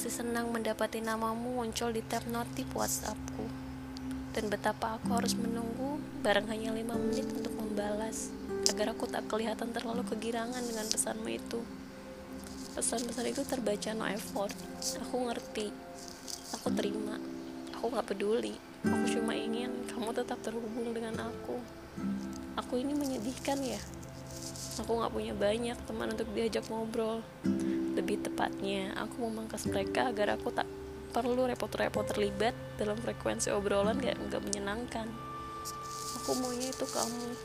masih senang mendapati namamu muncul di tab notif WhatsAppku. Dan betapa aku harus menunggu barang hanya lima menit untuk membalas agar aku tak kelihatan terlalu kegirangan dengan pesanmu itu. Pesan-pesan itu terbaca no effort. Aku ngerti. Aku terima. Aku gak peduli. Aku cuma ingin kamu tetap terhubung dengan aku. Aku ini menyedihkan ya. Aku gak punya banyak teman untuk diajak ngobrol. Lebih tepatnya, aku memangkas mereka agar aku tak perlu repot-repot terlibat dalam frekuensi obrolan gak, gak menyenangkan. Aku maunya itu kamu,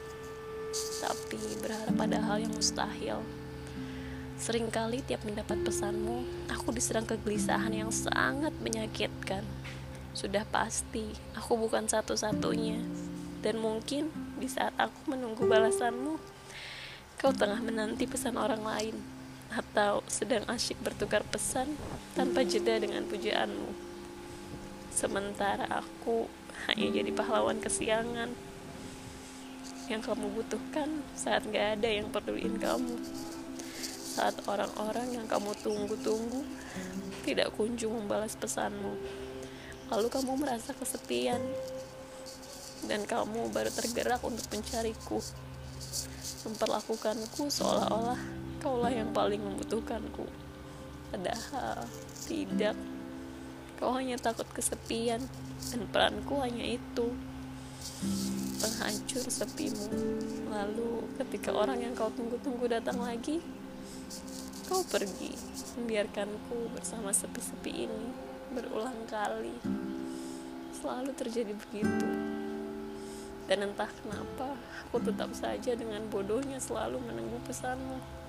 tapi berharap pada hal yang mustahil. Seringkali tiap mendapat pesanmu, aku diserang kegelisahan yang sangat menyakitkan. Sudah pasti, aku bukan satu-satunya. Dan mungkin di saat aku menunggu balasanmu, kau tengah menanti pesan orang lain. Atau sedang asyik bertukar pesan tanpa jeda dengan pujaanmu. Sementara aku hanya jadi pahlawan kesiangan yang kamu butuhkan saat gak ada yang peduliin kamu saat orang-orang yang kamu tunggu-tunggu tidak kunjung membalas pesanmu. Lalu kamu merasa kesepian dan kamu baru tergerak untuk mencariku. Memperlakukanku seolah-olah kaulah yang paling membutuhkanku. Padahal tidak. Kau hanya takut kesepian dan peranku hanya itu. Penghancur sepimu. Lalu ketika orang yang kau tunggu-tunggu datang lagi, Kau pergi, membiarkanku bersama sepi-sepi ini berulang kali. Selalu terjadi begitu. Dan entah kenapa, aku tetap saja dengan bodohnya selalu menunggu pesanmu.